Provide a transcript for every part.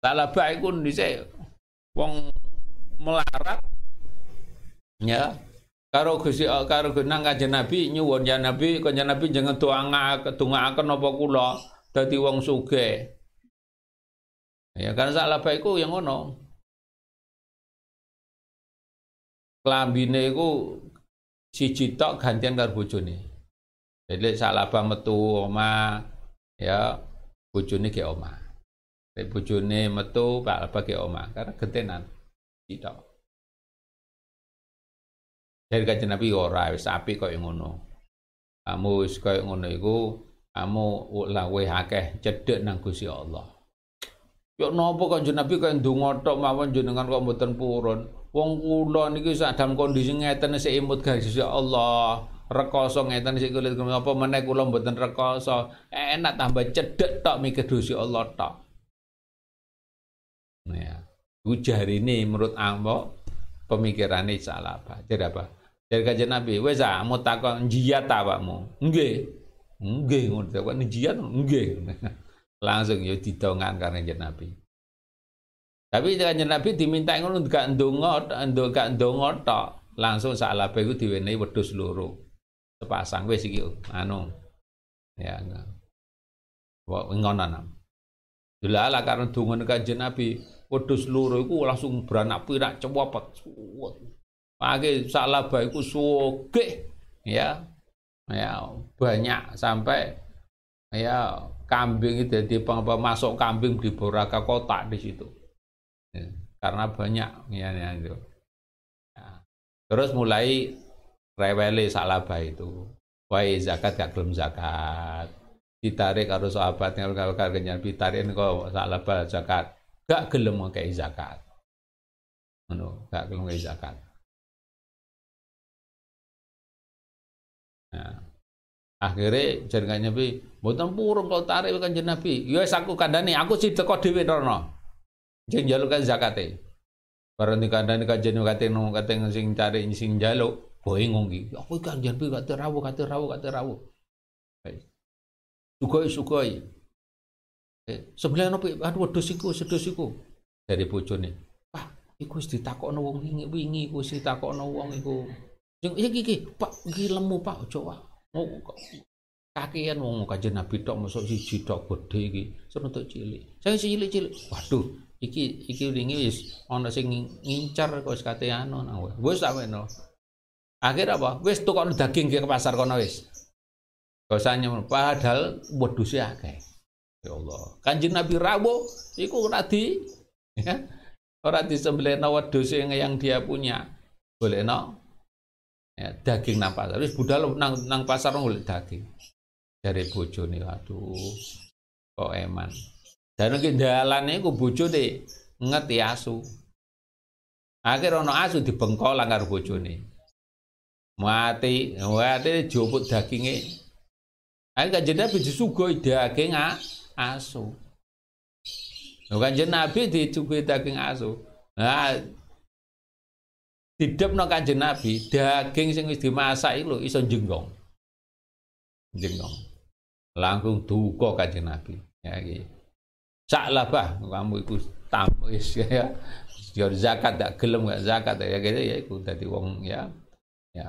Salah baik itu dhisik wong melarat ya. Karo Gusti karo nang Kanjeng Nabi nyuwun ya Nabi Kanjeng Nabi jangan doanga kedungaaken napa kula? Dadi wong sugih. Ya kan salah baik itu yang ngono. Klambine iku siji tok gantian karo bojone. Jadi salah metu oma ya bojone ke oma. Nek bojone metu Pak bagi omah karena gentenan tidak. Dari kanjeng Nabi ora wis apik koyo ngono. Kamu wis koyo ngono iku kamu lawe akeh cedhek nang Gusti Allah. Yo napa kanjeng Nabi kaya ndonga tok mawon jenengan kok mboten purun. Wong kula niki sak dalam kondisi ngeten sik imut Gusti Allah. rekoso ngeten sik kulit apa meneh kula mboten rekoso enak tambah cedhek tok mikir Gusti Allah tok Ya. Ujar ini menurut ambo pemikirannya salah apa? Jadi apa? Jadi kajian Nabi, wes ah mau takon jiat awakmu? Nggih. Nggih ngono takon jiat nggih. Langsung ya didongan karena Nabi. Tapi kajian Nabi diminta ngono gak ndonga, gak ndonga tok. Langsung salah iku diwenehi wedhus loro. Sepasang wis iki anu. Ya. Wah, ngono Delala karena dungan kanjeng Nabi, wedhus loro iku langsung beranak pirak cepet. Pake salaba iku sugih ya. Ya, banyak sampai ya kambing itu jadi masuk kambing di beberapa kota di situ. Ya, karena banyak ya, ya itu. Ya. Terus mulai rewele salaba itu. Wah zakat gak belum zakat. Ditarik karo sahabat kalau kenyal ditarik kok salah bal zakat. Gak gelem ngekei zakat. Ngono gak gelem ngekei zakat. Nah akhirnya jaringan Nabi mboten purung kalau tarik kan Nabi. Ya aku kandani aku sih teko dhewe rono jeng jalukan zakate bareng dikandani kanjeng kate no kate sing cari sing jaluk bingung iki aku kanjeng Nabi kate rawuh kate rawuh kate rawuh sugoi-sugoi. Eh, sebelah nopo aduh wedhus iku, sedhus iku. Dari bojone. Pak, iku wis ditakokno wong wingi wingi iku wis ditakokno wong iku. Sing iki iki, Pak, iki lemu Pak, aja. Mau kakean wong kanjeng Nabi tok mosok siji tok gedhe iki, serentuk cilik. Saya cilik-cilik. Waduh, iki iki wingi wis ana sing ngincar kok wis kate anu nang wis tak weno. Akhir apa? Wis tukokno daging ke pasar kono wis. Dosanya padahal wedhuse akeh. Ya Allah. Kanjeng Nabi rawuh iku ora di ya. Ora disembelihno wedhus yang dia punya. Boleh no ya, daging nang pasar. Wis budal nang nang pasar golek daging. Dari bojone waduh. Kok eman. Dan dalane iku bojone ngeti asu. Akhir ana asu dibengkol karo bojone. Mati, mati juput dagingnya Ayo kanjeng Nabi disuguhi daging asu. Kanjeng Nabi disuguhi daging asu. Nah, no kanjeng Nabi, daging sing dimasak itu iso jenggong. Jenggong. Langsung duka kanjeng Nabi. Ya iki. Saklah bah kamu iku tamis ya. Ya zakat tak gelem gak zakat ya gitu ya iku dadi wong ya. Ya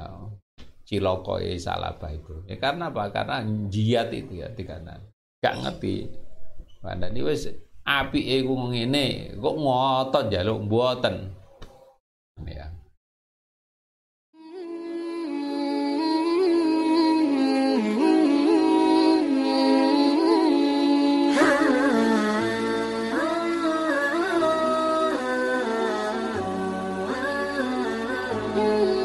cilokoi salaba itu. Ya karena apa? Karena jiat itu ya kanan. Gak ngerti. Pada ini wes api ego ngene kok ngotot jaluk buatan. you.